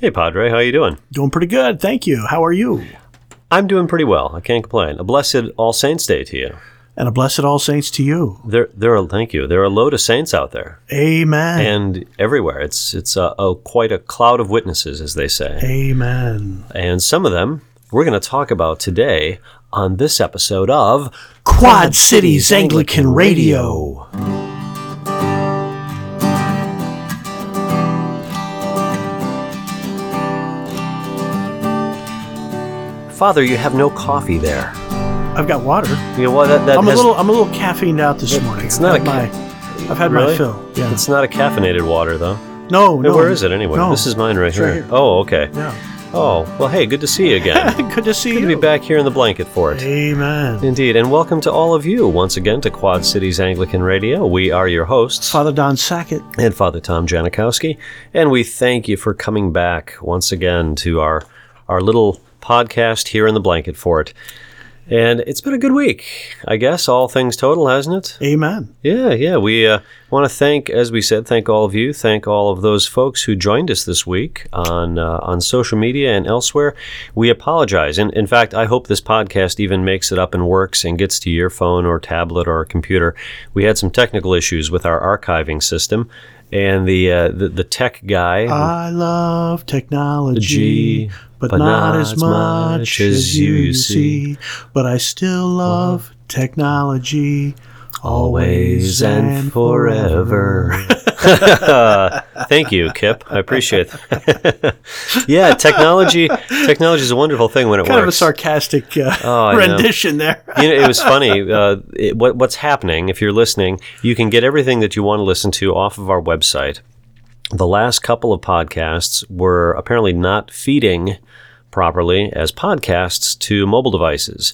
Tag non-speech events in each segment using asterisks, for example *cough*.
Hey, Padre, how are you doing? Doing pretty good, thank you. How are you? I'm doing pretty well. I can't complain. A blessed All Saints Day to you. And a blessed All Saints to you. There, there are. Thank you. There are a load of saints out there, Amen. and everywhere. It's it's a, a quite a cloud of witnesses, as they say. Amen. And some of them we're going to talk about today on this episode of Quad Cities Anglican Radio. Father. You have no coffee there. I've got water. You know what? That, that I'm has- a little I'm a little caffeined out this morning. it's not I've a had ca- my I've had Really? my fill. Yeah. It's not a caffeinated water, though. no, Hey, no. where is it anyway? No. This is mine right here. right here. Oh, okay. Yeah. Oh, well, hey, good to see you again. *laughs* Good to see good you. to be back here in the blanket for it. Amen. Indeed, and welcome to all of you once again to Quad Cities Anglican Radio. We are your hosts Father Don Sackett. and Father Tom Janikowski, and we thank you for coming back once again to our our little podcast here in the blanket fort. And it's been a good week, I guess, all things total, hasn't it? Amen. Yeah, yeah. We uh, want to thank, as we said, thank all of you, thank all of those folks who joined us this week on uh, on social media and elsewhere. We apologize, and in fact, I hope this podcast even makes it up and works and gets to your phone or tablet or computer. We had some technical issues with our archiving system, and the uh, the, the tech guy. I love technology, G, but, not, as much as you see. But I still love technology, Always and forever. *laughs* Thank you, Kip. I appreciate that. *laughs* yeah, technology technology is a wonderful thing when it works. Kind of a sarcastic uh, Oh, rendition there. you know, it was funny. Uh, it, what, what's happening, if you're listening, you can get everything that you want to listen to off of our website. The last couple of podcasts were apparently not feeding properly as podcasts to mobile devices.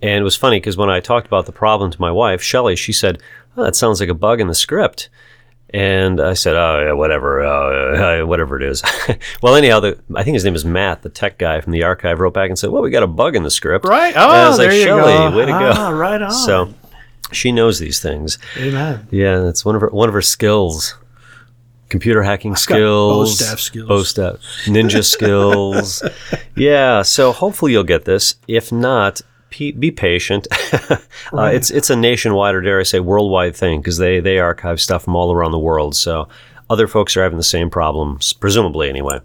And it was funny because when I talked about the problem to my wife, Shelley, she said, oh, that sounds like a bug in the script. And I said, oh, yeah, whatever, uh, uh, *laughs* whatever it is. *laughs* well, anyhow, the, I think his name is Matt, the tech guy from the archive, wrote back and said, well, we got a bug in the script. Right? And I Oh, was like, there you Shelley, go. way to go. Ah, right on. So she knows these things. Amen. Yeah, that's one of her one of her skills. Computer hacking skills, bow staff skills. staff- ninja *laughs* skills. Yeah, so hopefully you'll get this. If not, pe- be patient. *laughs* uh, it's it's a nationwide or dare I say worldwide thing because they they archive stuff from all around the world. So other folks are having the same problems, presumably anyway.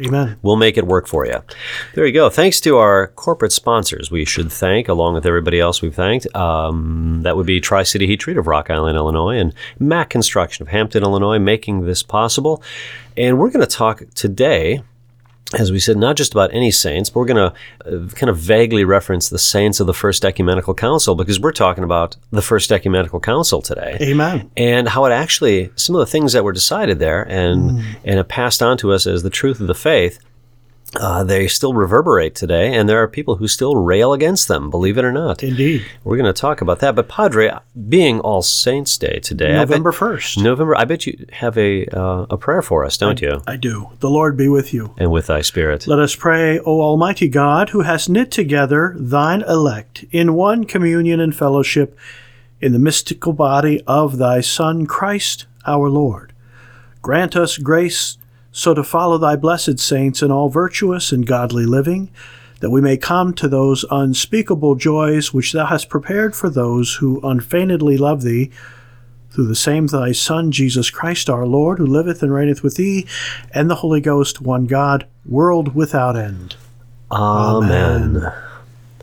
Amen. We'll make it work for you. There you go. Thanks to our corporate sponsors, we should thank, along with everybody else we've thanked. Um, that would be Tri City Heat Treat of Rock Island, Illinois, and Mac Construction of Hampton, Illinois, making this possible. And we're going to talk today. As we said, not just about any saints, but we're going to uh, kind of vaguely reference the saints of the First Ecumenical Council because we're talking about the First Ecumenical Council today Amen. and how it actually some of the things that were decided there and and have passed on to us as the truth of the faith uh, they still reverberate today and there are people who still rail against them believe it or not Indeed. we're going to talk about that but padre being all saints day today I bet- November 1st. november i bet you have a uh, a prayer for us don't you I do. The Lord be with you. and with thy spirit Let us pray, O Almighty God, who hast knit together thine elect in one communion and fellowship in the mystical body of thy Son, Christ our Lord. Grant us grace so to follow thy blessed saints in all virtuous and godly living, that we may come to those unspeakable joys which thou hast prepared for those who unfeignedly love thee, through the same thy Son, Jesus Christ our Lord, who liveth and reigneth with thee, and the Holy Ghost, one God, world without end. amen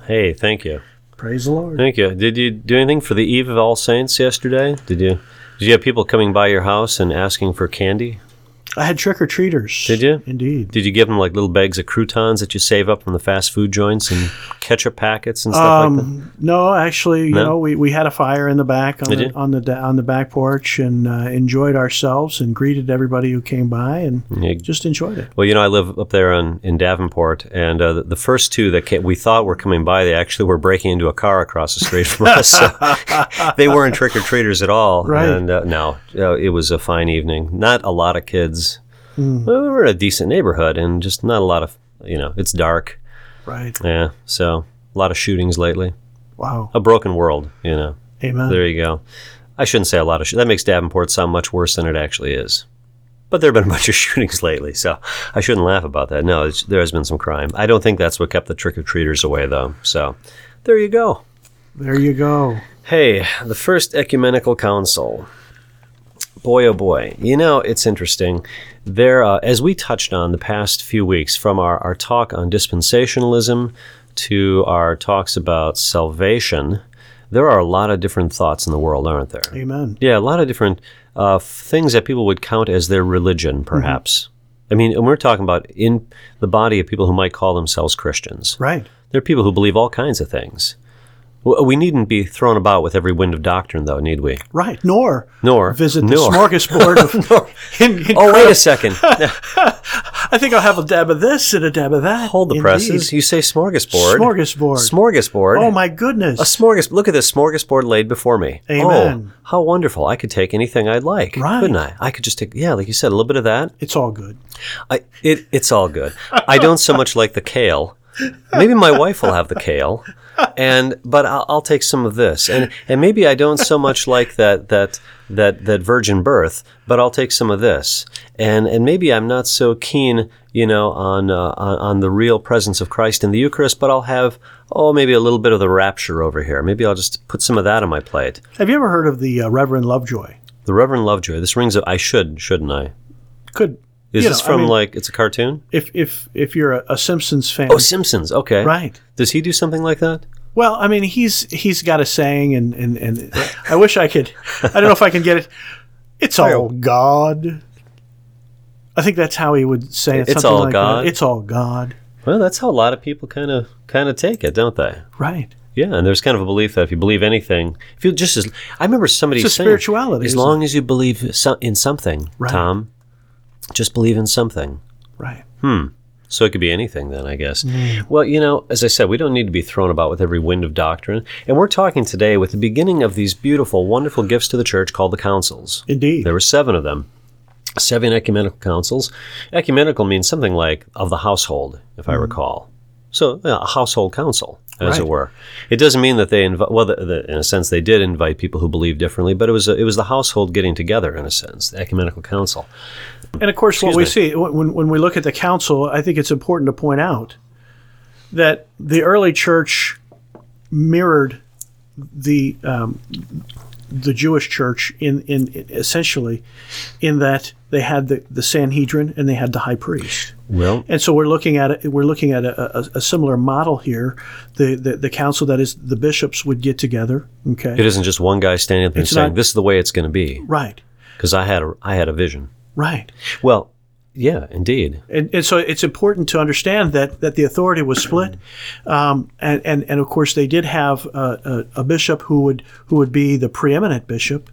hey thank you Praise the Lord. Thank you. Did you do anything for the Eve of All Saints yesterday? Did you? Did you have people coming by your house and asking for candy? I had trick or treaters. Did you? Indeed. Did you give them like little bags of croutons that you save up from the fast food joints and ketchup packets and stuff like that? Um, no, actually, you No? know, we, we had a fire in the back on the, on the on the back porch and uh, enjoyed ourselves and greeted everybody who came by and just enjoyed it. Well, you know, I live up there on, in Davenport, and uh, the, the first two that came, we thought were coming by, they actually were breaking into a car across the street from us. So *laughs* they weren't trick or treaters at all. Right. And uh, no, uh, it was a fine evening. Not a lot of kids. Hmm. Well, we were in a decent neighborhood, and just not a lot of, you know, it's dark. Right. Yeah. So a lot of shootings lately. Wow. A broken world, you know. Amen. There you go. I shouldn't say a lot of sh- that makes Davenport sound much worse than it actually is. But there have been a bunch of *laughs* shootings lately, so I shouldn't laugh about that. No, it's, there has been some crime. I don't think that's what kept the trick or treaters away, though. So there you go. There you go. Hey, the First Ecumenical Council. Boy, oh boy. You know, it's interesting. There, uh, as we touched on the past few weeks, from our, our talk on dispensationalism to our talks about salvation, there are a lot of different thoughts in the world, aren't there? Amen. Yeah, a lot of different uh, things that people would count as their religion, perhaps. I mean, and we're talking about in the body of people who might call themselves Christians. Right. There are people who believe all kinds of things. We needn't be thrown about with every wind of doctrine, though, need we? Right. Nor Nor visit the nor. smorgasbord of. *laughs* *laughs* in- in Oh, wait a second. *laughs* I think I'll have a dab of this and a dab of that. Hold the Indeed. presses. You say smorgasbord. Smorgasbord. Smorgasbord. Oh my goodness. A smorgas. Look at this smorgasbord laid before me. Amen. Oh, how wonderful! I could take anything I'd like, Right. couldn't I? I could just take, yeah, like you said, a little bit of that. it's all good. I, it, it's all good. I don't so much like the kale. Maybe my wife will have the kale, and but I'll, I'll take some of this, and and maybe I don't so much *laughs* like that that that that virgin birth, but I'll take some of this, and and maybe I'm not so keen, you know, on uh, on, on the real presence of Christ in the Eucharist, but I'll have oh maybe a little bit of the rapture over here. Maybe I'll just put some of that on my plate. Have you ever heard of the uh, Reverend Lovejoy? The Reverend Lovejoy. This rings. A, I should, shouldn't I? Could Is you this know, I from mean, like it's a cartoon? if if if you're a, a Simpsons fan? Oh, Simpsons. Okay. right. Does he do something like that? Well, I mean, he's he's got a saying, and and and I wish I could. I don't know if I can get it. It's all God. I think that's how he would say it. It's something all like God? That. It's all God. Well, that's how a lot of people kind of kind of take it, don't they? Right. Yeah, and there's kind of a belief that if you believe anything, if you just as I remember somebody It's saying, spirituality, as long as you believe in something, Right. Tom, just believe in something. Right. Hmm. So it could be anything then, I guess. Mm. Well, you know, as I said, we don't need to be thrown about with every wind of doctrine. And we're talking today with the beginning of these beautiful, wonderful gifts to the church called the councils. Indeed. There were seven of them. Seven ecumenical councils. Ecumenical means something like of the household, if I recall. So a household council, as it were. It doesn't mean that they invite. Well, the, the, in a sense, they did invite people who believe differently, but it was a, it was the household getting together, in a sense, the ecumenical council. And of course, what Excuse we me. see when, when we look at the council, I think it's important to point out that the early church mirrored the um, the Jewish church in, in essentially in that they had the, the Sanhedrin and they had the high priest. Well, And so we're looking at it. We're looking at a, a, a similar model here. The, the the council that is the bishops would get together. Okay, it isn't just one guy standing up there It's saying, not- "This is the way it's going to be," right, because I had a I had a vision. right. Well, yeah, indeed. and, and so it's important to understand that that the authority was split, um, and, and and of course they did have a, a, a bishop who would who would be the preeminent bishop,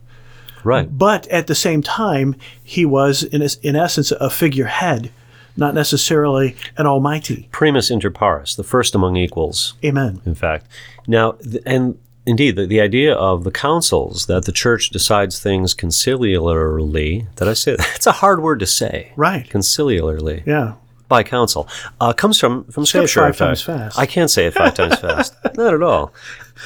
Right. but at the same time he was in in essence a figurehead, not necessarily an almighty. Primus inter pares, the first among equals. Amen. in fact. Now, th- and indeed, the, the idea of the councils that the church decides things conciliarly, that I say *laughs* that? It's a hard word to say. Right. Conciliarly, Yeah. by council, uh, comes from, from Say it Scripture. five times fast. I can't say it five times fast. *laughs* Not at all.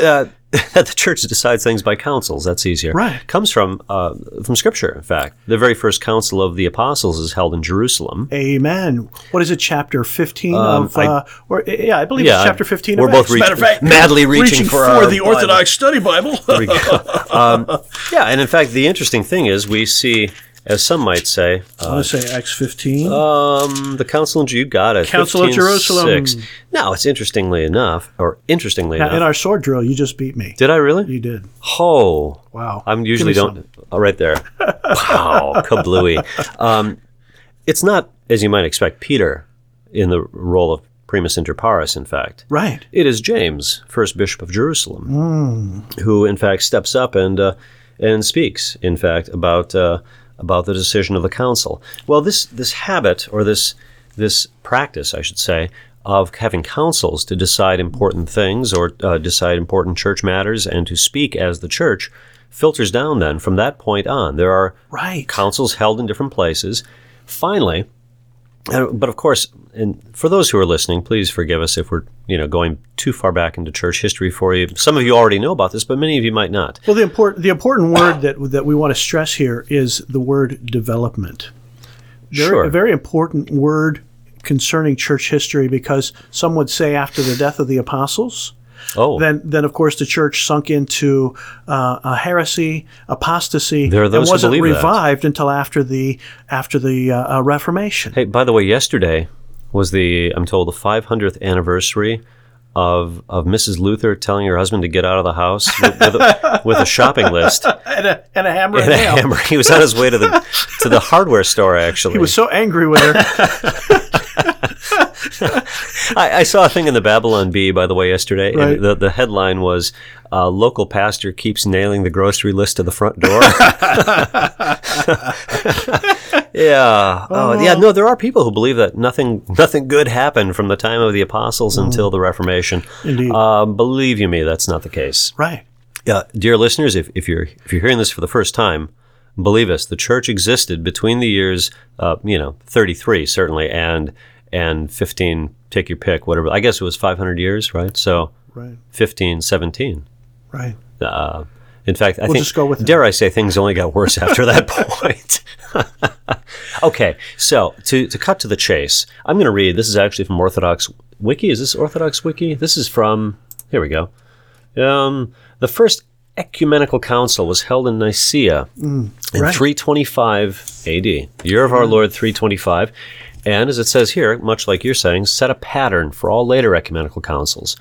Uh, *laughs* that the church decides things by councils. That's easier. Right. Comes from uh, from Scripture. In fact, the very first council of the apostles is held in Jerusalem. Amen. What is it? Chapter fifteen Um, of, I- uh, or yeah, I believe Yeah, it's chapter fifteen. we're of both. Matter of reaching- fact, madly reaching for our the Bible. Orthodox Study Bible. *laughs* um, yeah, and in fact, the interesting thing is we see, as some might say, I want to say Acts fifteen. Um, the Council of Jew got it. Council of 15:6. Jerusalem. Now, it's interestingly enough, or interestingly now, enough. in our sword drill, you just beat me. did I really? You did. Oh, Wow. I'm usually don't. Oh, right there. wow, *laughs* kablooey. Um, it's not, as you might expect, Peter in the role of primus inter pares. In fact, Right. it is James, first bishop of Jerusalem, Hmm. who in fact steps up and uh, and speaks, in fact, about uh, about the decision of the council. Well, this this habit or this this practice, I should say, of having councils to decide important things or uh, decide important church matters and to speak as the church filters down. Then from that point on, there are Right. councils held in different places. Finally, uh, but of course, and for those who are listening, please forgive us if we're you know going too far back into church history for you. Some of you already know about this, but many of you might not. Well, the important the important word that that we want to stress here is the word development. Very, Sure. A very important word concerning church history because some would say after the death of the apostles, Oh, then then of course the church sunk into uh, a heresy, apostasy, There are those and who wasn't believe that. revived until after the after the uh, uh, Reformation. Hey, by the way, yesterday was the I'm told the 500th anniversary of of Mrs. Luther telling her husband to get out of the house with, with, a, with a shopping list *laughs* and, a, and a hammer and and a nail. hammer. He was on his way to the to the hardware store. Actually, He was so angry with her. *laughs* I, I saw a thing in the Babylon Bee, by the way, yesterday. and Right. The the headline was uh, "Local pastor keeps nailing the grocery list to the front door." *laughs* yeah. Oh, yeah. No, there are people who believe that nothing *laughs* nothing good happened from the time of the apostles until the Reformation. Indeed. Um, believe you me, that's not the case. right. Yeah, dear listeners, if, if you're if you're hearing this for the first time, believe us, the church existed between the years, uh, you know, 33 certainly, and and 15. Take your pick, whatever. I guess it was 500 years, right? So Right. 15, 17. Right. Uh, in fact, I We'll think just go with it. dare I say things only got worse after that *laughs* point. *laughs* okay, so to, to cut to the chase, I'm going to read. This is actually from Orthodox Wiki. Is this Orthodox Wiki? This is from. Here we go. Um, the first ecumenical council was held in Nicaea in right. 325 AD, year of our Lord 325. And as it says here, much like you're saying, set a pattern for all later ecumenical councils.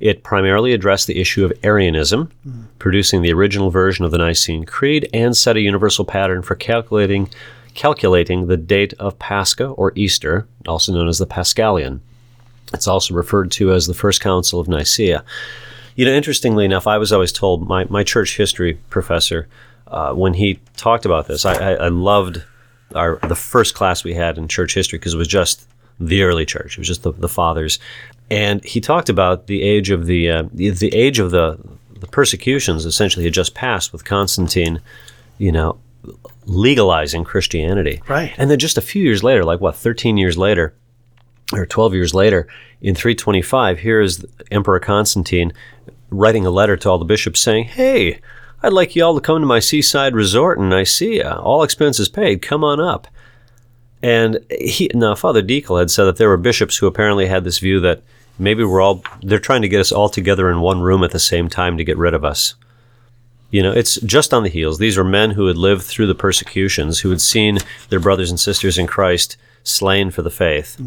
It primarily addressed the issue of Arianism, producing the original version of the Nicene Creed, and set a universal pattern for calculating calculating the date of Pascha or Easter, also known as the Paschalion. It's also referred to as the First Council of Nicaea. You know, interestingly enough, I was always told my, my church history professor uh, when he talked about this. I, I, I loved our the first class we had in church history because it was just the early church. It was just the, the fathers, and he talked about the age of the uh, the, the age of the the persecutions. Essentially, had just passed with Constantine. You know, legalizing Christianity. Right. And then just a few years later, like what, 13 years later, or 12 years later, in 325, here is Emperor Constantine writing a letter to all the bishops saying, Hey, I'd like you all to come to my seaside resort in Nicaea. All expenses paid. Come on up. And he, now Father Deacle had said that there were bishops who apparently had this view that maybe we're all, they're trying to get us all together in one room at the same time to get rid of us. You know, it's just on the heels. These were men who had lived through the persecutions, who had seen their brothers and sisters in Christ slain for the faith.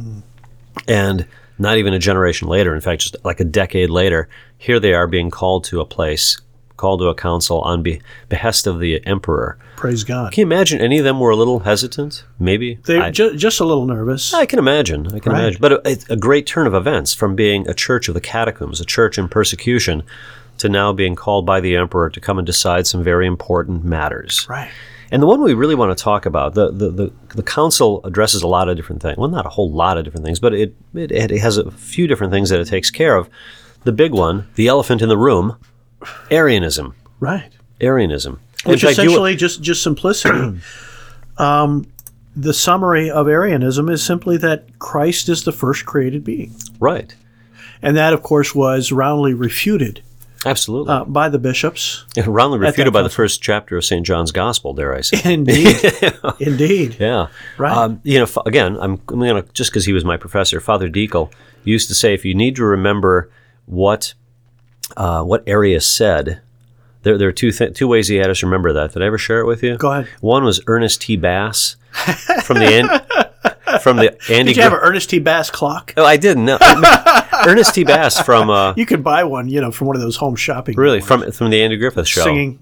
And not even a generation later, in fact, just like a decade later, here they are being called to a place, called to a council on be- behest of the emperor. Praise God. Can you imagine any of them were a little hesitant? Maybe. They I, ju- just a little nervous. I can imagine. I can Right. imagine. But a, a great turn of events from being a church of the catacombs, a church in persecution, to now being called by the emperor to come and decide some very important matters. Right. And the one we really want to talk about, the, the, the, the council addresses a lot of different things. Well, not a whole lot of different things, but it, it, it has a few different things that it takes care of. The big one, the elephant in the room, Arianism. Right. Arianism. Which fact, you- essentially just just simplicity. *clears throat* um, the summary of Arianism is simply that Christ is the first created being, right. and that, of course, was roundly refuted Absolutely. uh, by the bishops. *laughs* Roundly refuted by the first chapter of St. John's Gospel, dare I say. Indeed, *laughs* indeed. Yeah. Right. Um, you know, again, I'm, I'm going to, just because he was my professor, Father Deacle used to say if you need to remember what uh, what Arius said, there, there are two, th- two ways he had us remember that. Did I ever share it with you? Go ahead. One was Ernest T. Bass *laughs* from the An- from the Andy. Did you have an Ernest T. Bass clock? oh, I didn't know. *laughs* Ernest T. Bass from uh, You could buy one, you know, from one of those home shopping. really malls. from from the Andy Griffith show. singing.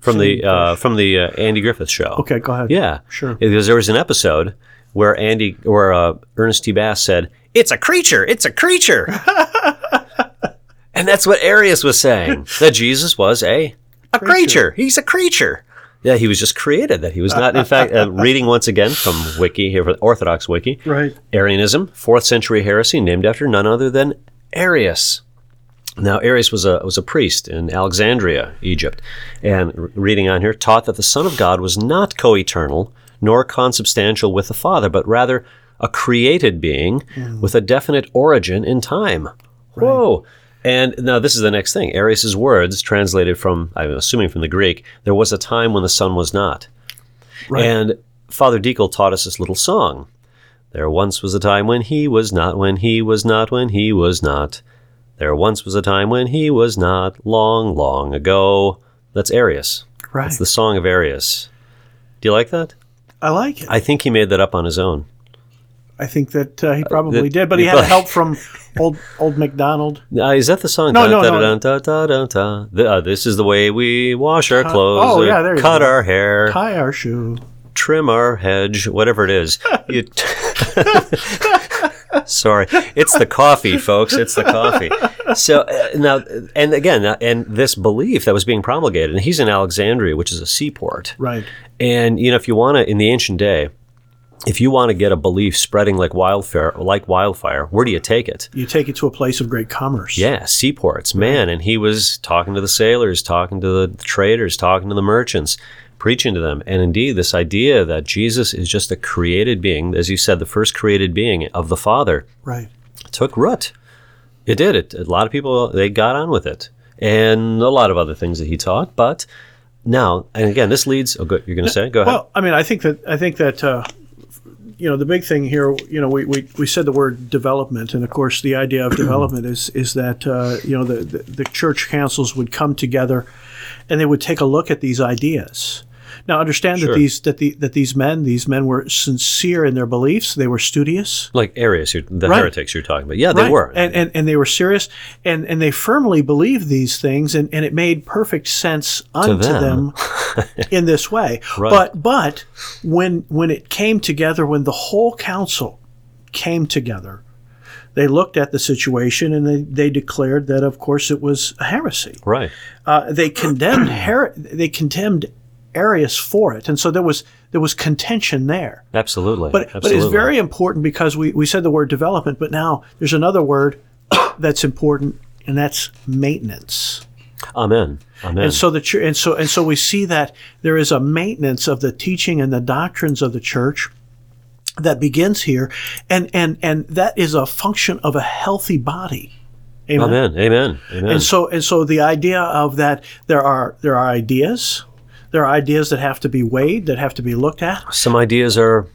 from the uh, from the uh, Andy Griffith show. Okay, go ahead. Yeah, Sure. Because there was an episode where Andy or uh, Ernest T. Bass said, "It's a creature! It's a creature!" *laughs* and that's what Arius was saying *laughs* that Jesus was a a creature. He's a creature. Yeah, he was just created. That he was not. In fact, uh, reading once again from Wiki here, for Orthodox Wiki, Right. Arianism, fourth century heresy, named after none other than Arius. Now, Arius was a was a priest in Alexandria, Egypt, and reading on here taught that the Son of God was not co-eternal nor consubstantial with the Father, but rather a created being with a definite origin in time. Whoa! And now this is the next thing. Arius's words, translated from I'm assuming from the Greek, there was a time when the Son was not. Right. And Father Deacle taught us this little song. There once was a time when he was not, when he was not, when he was not. There once was a time when he was not, long, long ago. That's Arius. Right. It's the song of Arius. Do you like that? I like it. I think he made that up on his own. I think that uh, he probably that- did, but he had help from *laughs* old old McDonald. Uh, is that the song? No, no, no. The- uh, this is the way we wash our clothes. oh, yeah, there you cut go. our hair, Tie our shoe. trim our hedge, whatever it is. *laughs* You *laughs* Sorry, it's the coffee, folks. It's the coffee. So uh, now, and again, uh, and this belief that was being promulgated, and he's in Alexandria, which is a seaport. Right. And you know, if you want to, in the ancient day, if you want to get a belief spreading like wildfire, like wildfire, where do you take it? You take it to a place of great commerce. Yeah, seaports, man. And he was talking to the sailors, talking to the traders, talking to the merchants, preaching to them. And indeed, this idea that Jesus is just a created being, as you said, the first created being of the Father, Right. took root. It did. It. A lot of people they got on with it, and a lot of other things that he taught. But now, and again, this leads. Oh, good. You're going to say? Go ahead. Well, I mean, I think that I think that uh, you know the big thing here. You know, we, we, we said the word development, and of course, the idea of development is is that uh, you know the, the the church councils would come together, and they would take a look at these ideas. Now, understand Sure. that these that the that these men these men were sincere in their beliefs. They were studious. like Arius, the Right. heretics you're talking about. Yeah, they Right. were. and, and and they were serious, and and they firmly believed these things, and, and it made perfect sense unto them. them, *laughs* in this way. Right. But but when when it came together, when the whole council came together, they looked at the situation and they, they declared that, of course, it was a heresy. right. Uh, they condemned her- they condemned Arius for it, and so there was there was contention there. Absolutely. But, but it's very important because we, we said the word development, but now there's another word *coughs* that's important, and that's maintenance. Amen. Amen. And so the church, and so and so we see that there is a maintenance of the teaching and the doctrines of the church that begins here, and and and that is a function of a healthy body. Amen. Amen. Amen. Amen. And so and so the idea of that there are there are ideas, there are ideas that have to be weighed, that have to be looked at. some ideas are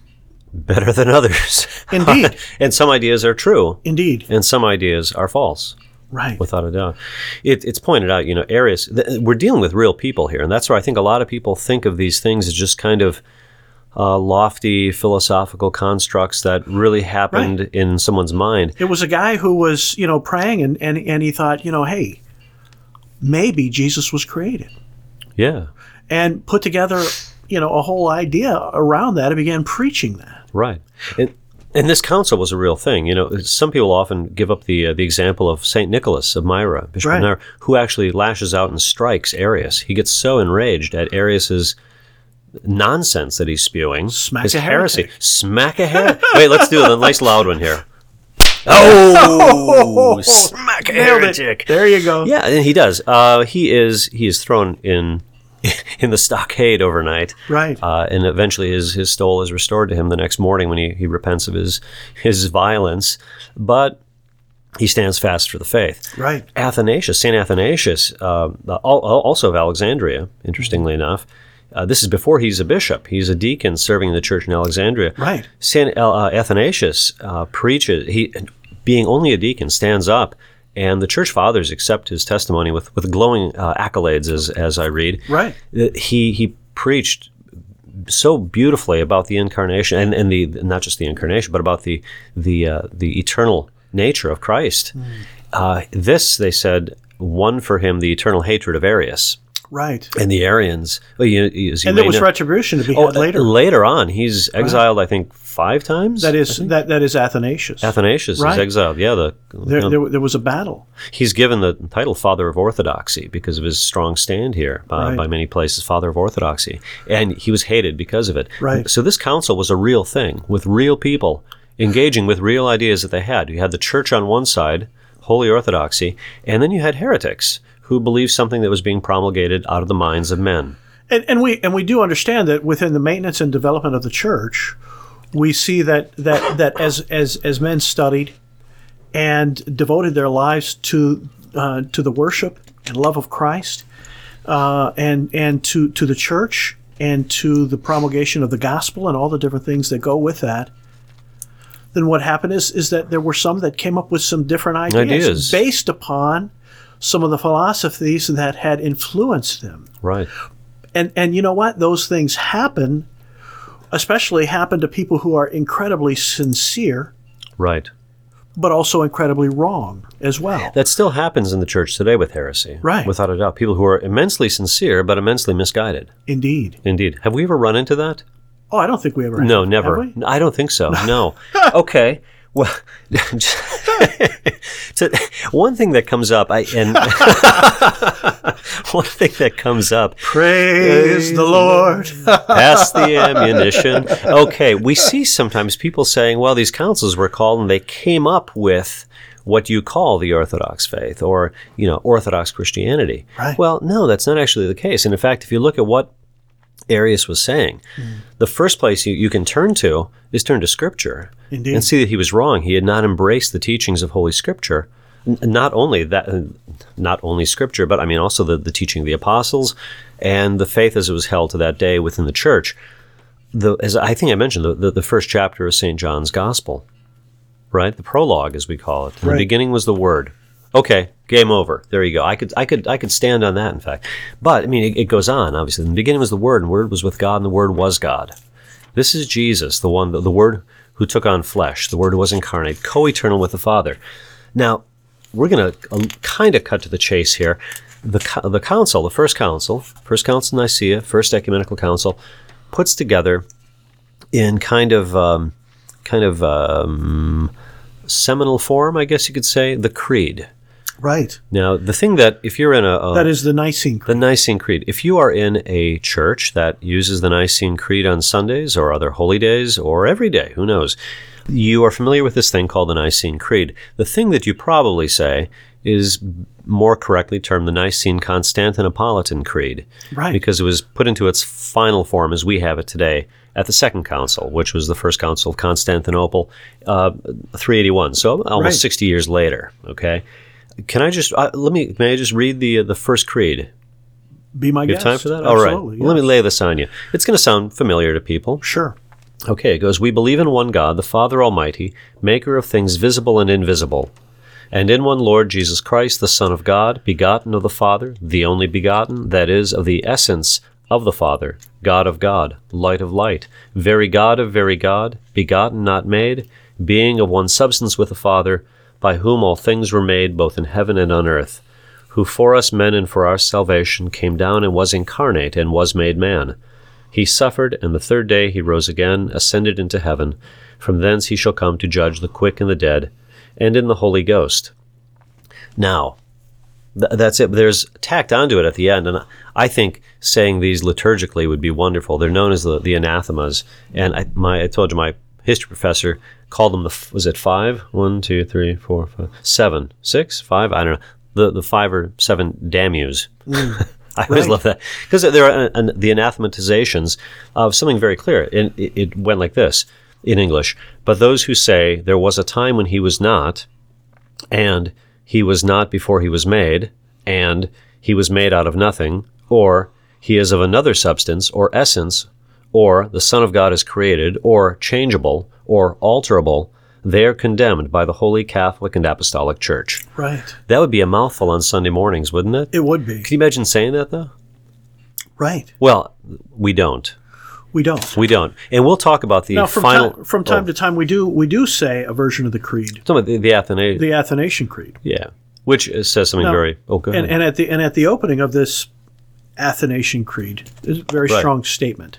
better than others. *laughs* Indeed. and some ideas are true, Indeed. and some ideas are false, Right. without a doubt. It, it's pointed out, you know, Arius, th- we're dealing with real people here, and that's where I think a lot of people think of these things as just kind of uh, lofty philosophical constructs that really happened in someone's mind. It was a guy who was, you know, praying and, and, and he thought, you know, hey, maybe Jesus was created. Yeah, And put together, you know, a whole idea around that and began preaching that. right. And, and this council was a real thing. You know, some people often give up the uh, the example of Saint Nicholas of Myra, Bishop Right. of Myra, who actually lashes out and strikes Arius. He gets so enraged at Arius's nonsense that he's spewing, Smack his a heresy. heretic. Smack a heretic. Wait, let's do a nice loud one here. *laughs* Oh, smack a heretic. There you go. Yeah, and he does. Uh, he is he is thrown in *laughs* in the stockade overnight. Right. Uh, and eventually his, his stole is restored to him the next morning when he, he repents of his his violence. But he stands fast for the faith. Right. Athanasius, Saint Athanasius, uh, al- al- also of Alexandria, interestingly enough. Uh, this is before he's a bishop. He's a deacon serving in the church in Alexandria. Right. Saint uh, Athanasius uh, preaches. He, being only a deacon, stands up, and the church fathers accept his testimony with with glowing uh, accolades, as as I read. Right. He he preached so beautifully about the incarnation, and, and the not just the incarnation, but about the the uh, the eternal nature of Christ. Uh, this, they said, won for him the eternal hatred of Arius Right. and the Arians. Well, you, you And there was know- retribution to be Oh, had later. Later on, he's exiled. I think five times. that is that that is Athanasius. Athanasius Right. is exiled. Yeah, the there, there, there was a battle. he's given the title Father of Orthodoxy because of his strong stand here uh, Right. by many places, Father of Orthodoxy, and he was hated because of it. Right. So this council was a real thing with real people engaging with real ideas that they had. You had the church on one side, Holy Orthodoxy, and then you had heretics who believed something that was being promulgated out of the minds of men. And, and we and we do understand that within the maintenance and development of the church, we see that that that as as as men studied and devoted their lives to uh, to the worship and love of Christ, uh, and and to to the church and to the promulgation of the gospel and all the different things that go with that, then what happened is is that there were some that came up with some different ideas, Ideas. based upon some of the philosophies that had influenced them. Right. And and you know what? Those things happen, especially happen to people who are incredibly sincere, Right. but also incredibly wrong as well. That still happens in the church today with heresy. Right. Without a doubt. People who are immensely sincere but immensely misguided. Indeed. Indeed. Have we ever run into that? Oh, I don't think we ever. No, have, never. have? I don't think so. *laughs* No. okay. Well, *laughs* so one thing that comes up, I and *laughs* one thing that comes up Praise the uh, Lord. Pass the *laughs* ammunition. Okay, we see sometimes people saying, well, these councils were called and they came up with what you call the Orthodox faith or, you know, Orthodox Christianity. Right. Well, no, that's not actually the case. And in fact, if you look at what Arius was saying, the first place you, you can turn to is turn to Scripture Indeed. and see that he was wrong. He had not embraced the teachings of Holy Scripture. N- Not only that, uh, not only Scripture, but I mean also the, the teaching of the apostles and the faith as it was held to that day within the church. The, as I think I mentioned, the, the, the first chapter of St. John's Gospel, right? The prologue, as we call it. In Right. the beginning was the Word. Okay, game over. There you go. I could, I could, I could stand on that. In fact, but I mean, it, it goes on. Obviously, in the beginning was the Word, and the Word was with God, and the Word was God. This is Jesus, the one, the, the Word who took on flesh, the Word who was incarnate, co-eternal with the Father. Now, we're going to uh, kind of cut to the chase here. The the council, the first council, first council of Nicaea, first ecumenical council, puts together in kind of um, kind of um, seminal form, I guess you could say, the creed. Right. Now, the thing that if you're in a, a That is the Nicene the Creed. Nicene Creed. If you are in a church that uses the Nicene Creed on Sundays or other holy days or every day, who knows, you are familiar with this thing called the Nicene Creed. The thing that you probably say is more correctly termed the Nicene Constantinopolitan Creed. Right. Because it was put into its final form as we have it today at the Second Council, which was the First Council of Constantinople, uh, 381. So almost Right. 60 years later. Okay. Can I just uh, let me? May I just read the uh, the first creed? Be my You guest. have time for that? All right. Absolutely, Well, Let me lay this on you. It's going to sound familiar to people. Sure. Okay, it goes We believe in one God, the Father Almighty, maker of things visible and invisible, and in one Lord Jesus Christ, the Son of God, begotten of the Father, the only begotten, that is, of the essence of the Father, God of God, light of light, very God of very God, begotten, not made, being of one substance with the Father, by whom all things were made, both in heaven and on earth, who for us men and for our salvation came down and was incarnate and was made man. He suffered, and the third day he rose again, ascended into heaven. From thence he shall come to judge the quick and the dead, and in the Holy Ghost. Now, th- that's it. There's tacked onto it at the end, and I think saying these liturgically would be wonderful. They're known as the, the anathemas, and I, my I told you my history professor called them the f- was it five? One, two, three, four, five, seven, six, five? I don't know. The the five or seven damnus. *laughs* I always Right. love that because there are uh, an, the anathematizations of something very clear. And it, it went like this in English: "But those who say there was a time when he was not, and he was not before he was made, and he was made out of nothing, or he is of another substance or essence, or the Son of God is created, or changeable, or alterable, they are condemned by the Holy Catholic and Apostolic Church. Right. That would be a mouthful on Sunday mornings, wouldn't it? It would be. Can you imagine saying that, though? Right. Well, we don't. We don't. We don't. And we'll talk about the Now, from, final. time, from time to time, we do we do say a version of the creed, to the, the Athanasian. the Athanasian Creed, yeah. Which uh, says something Now, very. Oh, good. and, and at the and at the opening of this Athanasian Creed, is a very Right. strong statement.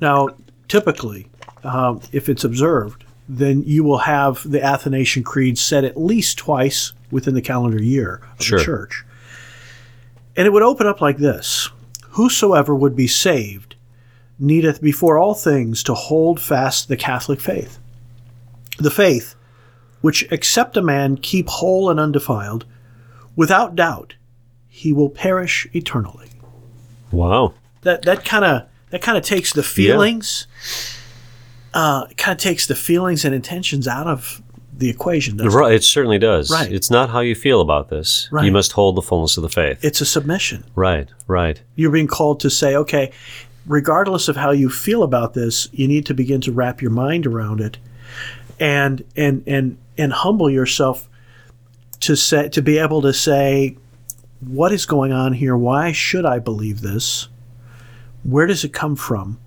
Now, typically, um, if it's observed, then you will have the Athanasian Creed said at least twice within the calendar year of Sure. the church, and it would open up like this: Whosoever would be saved needeth before all things to hold fast the Catholic faith. The faith which except a man keep whole and undefiled, without doubt he will perish eternally. wow. That that kind of that kind of takes the feelings, uh, kind of takes the feelings and intentions out of the equation. doesn't it? Right, it certainly does. Right. It's not how you feel about this. Right. You must hold the fullness of the faith. It's a submission. right, right. You're being called to say, okay, regardless of how you feel about this, you need to begin to wrap your mind around it, and and and and humble yourself to say to be able to say, what is going on here? Why should I believe this? Where does it come from?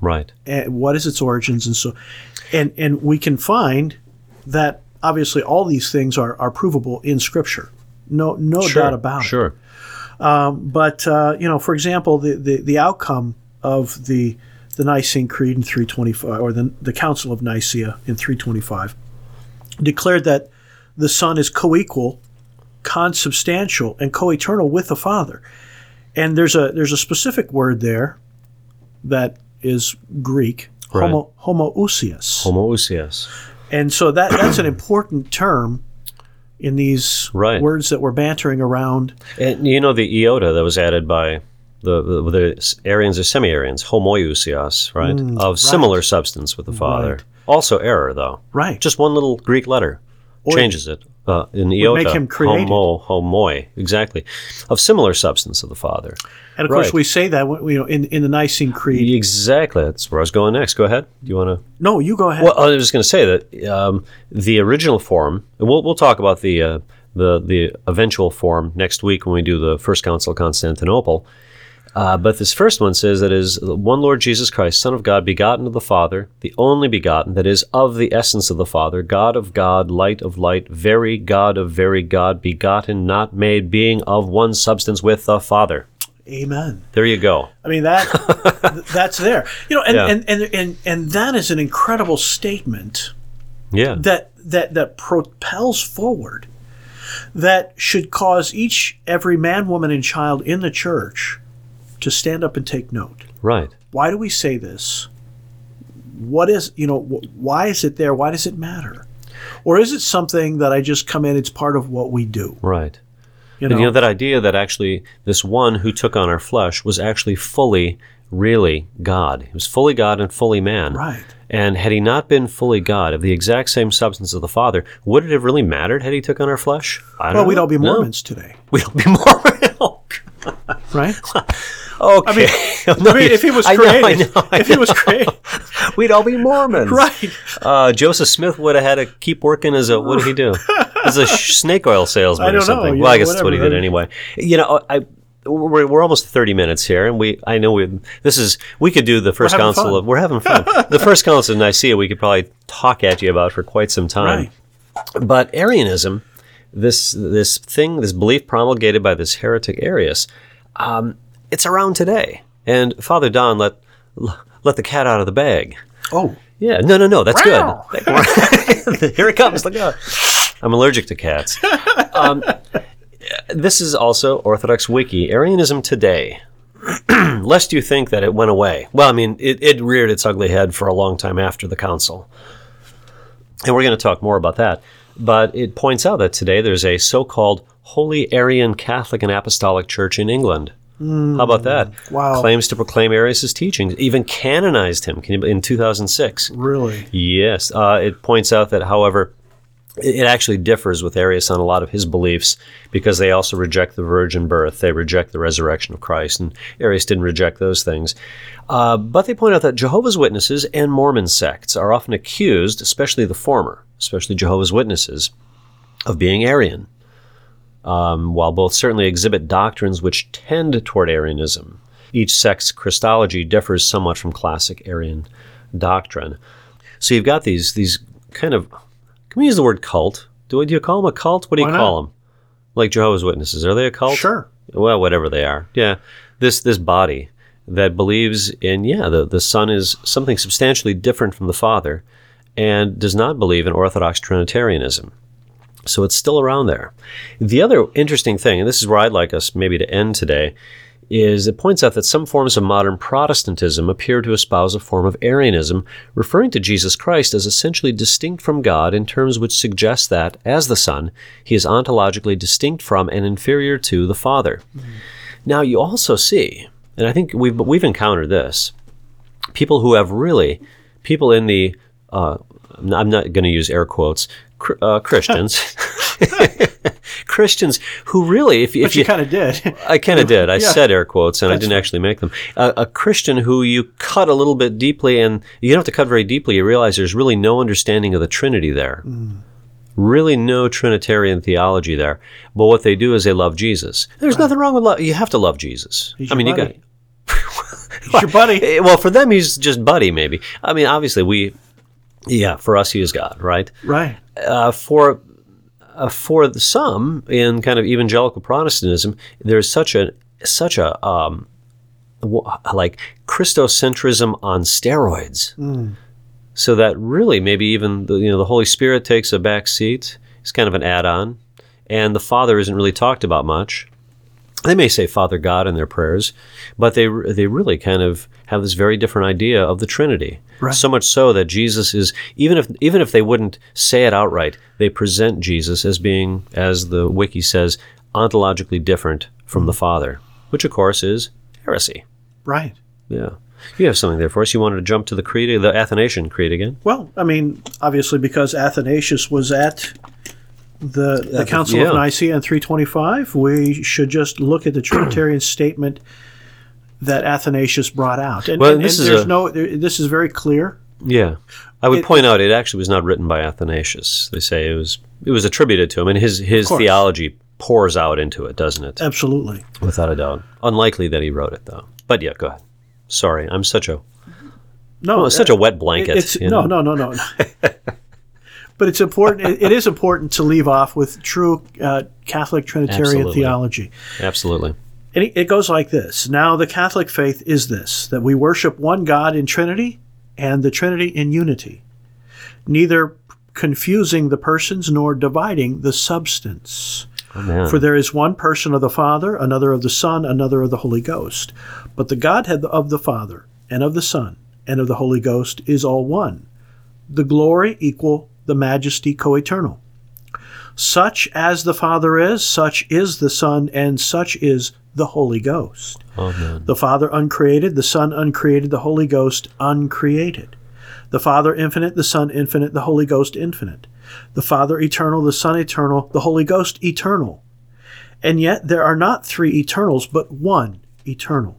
Right. And what is its origins? And so, and and we can find that obviously all these things are are provable in Scripture. No no Sure. doubt about it. Sure. But uh, you know, for example, the, the, the outcome of the the Nicene Creed in 325, or the the Council of Nicaea in 325, declared that the Son is co-equal, consubstantial, and co-eternal with the Father. And there's a there's a specific word there that is Greek, Right. homo, homoousios. Homoousios. And so that that's an important term in these Right. words that we're bantering around. And you know the iota that was added by the the, the Arians or semi-Arians, homoiousios, right? Mm, of similar substance with the Father. Right. Also error though. Right. Just one little Greek letter changes it. Uh, in iota, make him created. homo, homoi, exactly, of similar substance of the Father. And of course, we say that you know in, in the Nicene Creed. Exactly. That's where I was going next. Go ahead. Do you want to? No, you go ahead. Well, I was just going to say that um, the original form, and we'll we'll talk about the uh, the the eventual form next week when we do the First Council of Constantinople. Uh, but this first one says that is one Lord Jesus Christ, Son of God, begotten of the Father, the only begotten, that is of the essence of the Father, God of God, light of light, very God of very God, begotten, not made, being of one substance with the Father. Amen. There you go. I mean that *laughs* that's there. You know, and, Yeah. and, and and and that is an incredible statement Yeah. that that that propels forward. That should cause each every man, woman, and child in the church to stand up and take note. right. Why do we say this? What is you know wh- why is it there? Why does it matter? Or is it something that I just come in? It's part of what we do. Right. You And know, you know that idea that actually this one who took on our flesh was actually fully, really God. He was fully God and fully man. right? And had he not been fully God, of the exact same substance of the Father, would it have really mattered had he took on our flesh? I don't Well, know. we'd all be No. Mormons today, *laughs* We'd all be Mormons. *laughs* right? *laughs* okay. I mean, *laughs* I mean, if he was *laughs* I know, I created, know, *laughs* I if he was created, We'd all be Mormons. right? Uh, Joseph Smith would have had to keep working as a what did he do? As a snake oil salesman or know, something. you well, I know, guess that's what he did anyway. You know, I we're, we're almost thirty minutes here, and we I know we this is we could do the first council fun. of we're having fun. the first council of Nicaea we could probably talk at you about for quite some time. Right. But Arianism, this this thing, this belief promulgated by this heretic Arius, um, it's around today. And Father Don let let the cat out of the bag. Oh, Yeah, no, no, no, that's Wow. good. *laughs* Here it comes. Look out. I'm allergic to cats. *laughs* Um, this is also Orthodox Wiki, Arianism Today. *clears throat* Lest you think that it went away. Well, I mean, it, it reared its ugly head for a long time after the council. And we're going to talk more about that. But it points out that today there's a so called Holy Arian Catholic and Apostolic Church in England. How about that? Wow. Claims to proclaim Arius' teachings, even canonized him in 2006. really? Yes. Uh, it points out that, however, it it actually differs with Arius on a lot of his beliefs because they also reject the virgin birth. They reject the resurrection of Christ, and Arius didn't reject those things. Uh, but they point out that Jehovah's Witnesses and Mormon sects are often accused, especially the former, especially Jehovah's Witnesses, of being Arian, um, while both certainly exhibit doctrines which tend toward Arianism. Each sect's Christology differs somewhat from classic Arian doctrine. So you've got these these kind of can we use the word cult? Do, we- do you call them a cult? What do you Why not? call them? Like Jehovah's Witnesses, are they a cult? Sure. Well, whatever they are. Yeah. This this body that believes in yeah, the, the Son is something substantially different from the Father and does not believe in Orthodox Trinitarianism. So it's still around there. The other interesting thing, and this is where I'd like us maybe to end today, is it points out that some forms of modern Protestantism appear to espouse a form of Arianism, referring to Jesus Christ as essentially distinct from God in terms which suggest that, as the Son, he is ontologically distinct from and inferior to the Father. Now, you also see, and I think we've, we've encountered this, people who have really, people in the, uh, I'm not going to use air quotes, uh, Christians, *laughs* *laughs* Christians who really, if, But if you, you, kind of did. I kind of *laughs* did. I Yeah. said air quotes, and I didn't actually make them. A a Christian who you cut a little bit deeply, and you don't have to cut very deeply. You realize there's really no understanding of the Trinity there. Mm. Really, no Trinitarian theology there. But what they do is they love Jesus. There's nothing wrong with love. You have to love Jesus. He's I your mean, you got. He's your buddy. Well, for them, he's just buddy, maybe. I mean, obviously, we, yeah, for us, he is God, right? Right. uh, for uh, for some in kind of evangelical Protestantism, there's such a such a um, w- like Christocentrism on steroids. So that really maybe even the, you know the Holy Spirit takes a back seat. It's kind of an add-on, and the Father isn't really talked about much. They may say Father God in their prayers, but they they really kind of have this very different idea of the Trinity. Right. So much so that Jesus is even if even if they wouldn't say it outright, they present Jesus as being, as the wiki says, ontologically different from the Father, which of course is heresy. Right. Yeah, you have something there for us. You wanted to jump to the creed, the Athanasian creed again. Well, I mean, obviously, because Athanasius was at the, the Council yeah. of Nicaea in 325, we should just look at the Trinitarian *clears throat* statement that Athanasius brought out. And, Well, and- this and is there's a- no, there- this is very clear. Yeah, I would It- point out it actually was not written by Athanasius. They say it was it was attributed to him, and his his theology pours out into it, doesn't it? Absolutely. Without a doubt. Unlikely that he wrote it though. But yeah, go ahead. Sorry, I'm such a No, such a wet blanket. It's, you no, no, no, no. *laughs* but it's important. It, it is important to leave off with true uh, Catholic Trinitarian Absolutely. theology. Absolutely. And it, goes like this. Now, the Catholic faith is this that we worship one God in Trinity and the Trinity in unity, neither confusing the persons nor dividing the substance. Man. For there is one person of the Father, another of the Son, another of the Holy Ghost. But the Godhead of the Father, and of the Son, and of the Holy Ghost is all one. The glory equal, the majesty co eternal. Such as the Father is, such is the Son, and such is the Holy Ghost. man. The Father uncreated, the Son uncreated, the Holy Ghost uncreated. The Father infinite, the Son infinite, the Holy Ghost infinite. The Father eternal, the Son eternal, the Holy Ghost eternal. And yet there are not three eternals, but one eternal.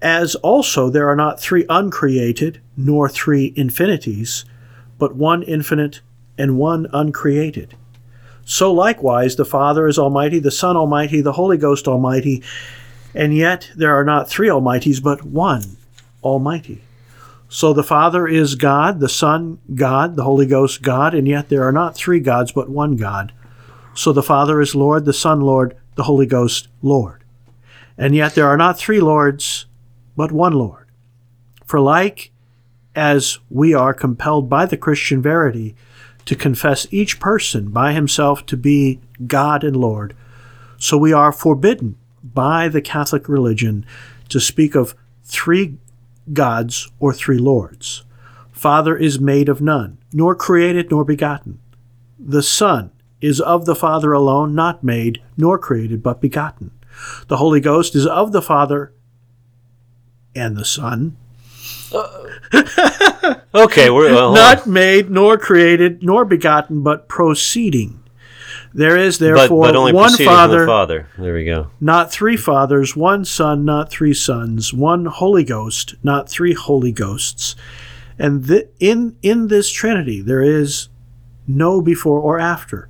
As also there are not three uncreated, nor three infinities, but one infinite and one uncreated. So likewise the Father is Almighty, the Son Almighty, the Holy Ghost Almighty, and yet there are not three Almighties, but one Almighty. So the Father is God, the Son God, the Holy Ghost God, and yet there are not three gods, but one God. So the Father is Lord, the Son Lord, the Holy Ghost Lord. And yet there are not three Lords, but one Lord. For like as we are compelled by the Christian verity to confess each person by himself to be God and Lord, so we are forbidden by the Catholic religion to speak of three gods or three lords. Father is made of none, nor created nor begotten. The Son is of the Father alone, not made, nor created, but begotten. The Holy Ghost is of the Father and the Son, Uh, okay, we're well, not made, nor created, nor begotten, but proceeding. There is therefore but only one Father, the Father. There we go. not three fathers, one Son, not three sons, one Holy Ghost, not three Holy Ghosts. And th- in in this Trinity there is no before or after,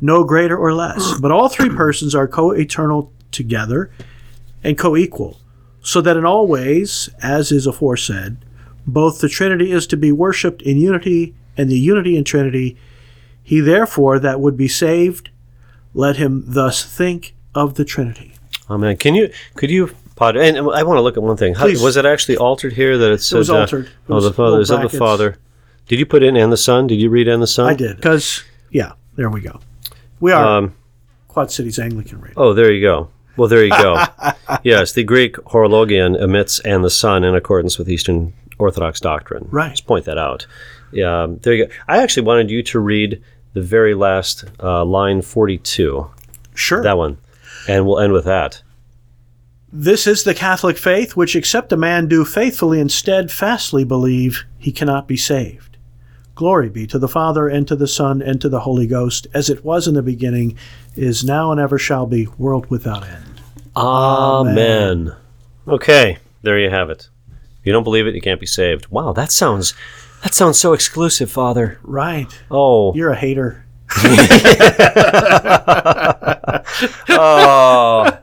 no greater or less, but all three persons are co-eternal together and co-equal, so that in all ways, as is aforesaid, both the Trinity is to be worshipped in unity and the unity in Trinity. He therefore that would be saved, let him thus think of the Trinity. Man, can you could you pod and I want to look at one thing. How, was it actually altered here that it said was uh, altered. It oh, the Father is of the. Father. Did you put in and the Son? Did you read and the Son? I did because yeah, there we go. We are Um, Quad Cities Anglican Radio. oh, there you go. Well, there you go. *laughs* yes, the Greek Horologion omits and the Son in accordance with Eastern Orthodox doctrine. Right. Just point that out. Yeah, um, there you go. I actually wanted you to read the very last uh, line forty-two. Sure. That one, and we'll end with that. This is the Catholic faith, which except a man do faithfully and steadfastly believe, he cannot be saved. Glory be to the Father, and to the Son, and to the Holy Ghost, as it was in the beginning, is now, and ever shall be, world without end. Amen. Okay, there you have it. If you don't believe it, you can't be saved. Wow, that sounds that sounds so exclusive, Father. Right. Oh, You're a hater. *laughs* *laughs* oh,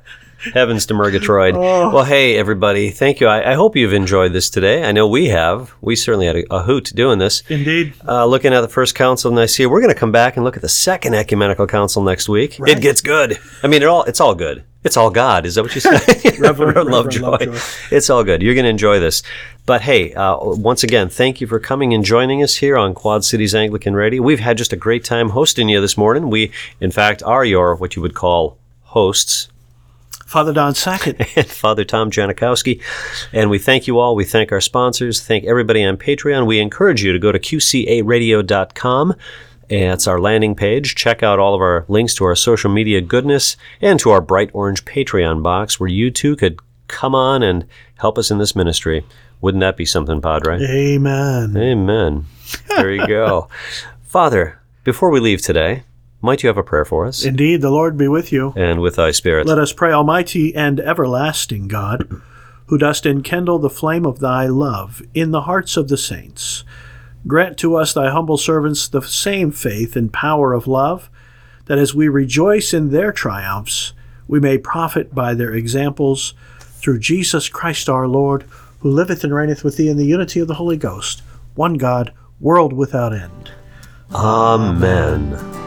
heavens to Murgatroyd. Well, hey, everybody, thank you. I, I hope you've enjoyed this today. I know we have. We certainly had a, a hoot doing this. Indeed. Uh, looking at the first council of Nicaea, we're going to come back and look at the second ecumenical council next week. Right. It gets good. I mean, it all it's all good. It's all God. Is that what you say? *laughs* *laughs* Reverend- Reverend Lovejoy. Lovejoy. It's all good. You're going to enjoy this. But hey, uh, once again, thank you for coming and joining us here on Quad Cities Anglican Radio. We've had just a great time hosting you this morning. We, in fact, are your what you would call hosts Father Don Sackett. *laughs* and Father Tom Janikowski. And we thank you all. We thank our sponsors. Thank everybody on Patreon. We encourage you to go to qcaradio.com. It's our landing page. Check out all of our links to our social media goodness and to our bright orange Patreon box where you too could come on and help us in this ministry. Wouldn't that be something, Padre? Amen. Amen. There you go. *laughs* Father, before we leave today, might you have a prayer for us? Indeed, the Lord be with you. And with thy spirit. Let us pray, Almighty and everlasting God, *clears throat* who dost enkindle the flame of thy love in the hearts of the saints. Grant to us, thy humble servants, the same faith and power of love, that as we rejoice in their triumphs, we may profit by their examples through Jesus Christ our Lord, who liveth and reigneth with thee in the unity of the Holy Ghost, one God, world without end. Amen.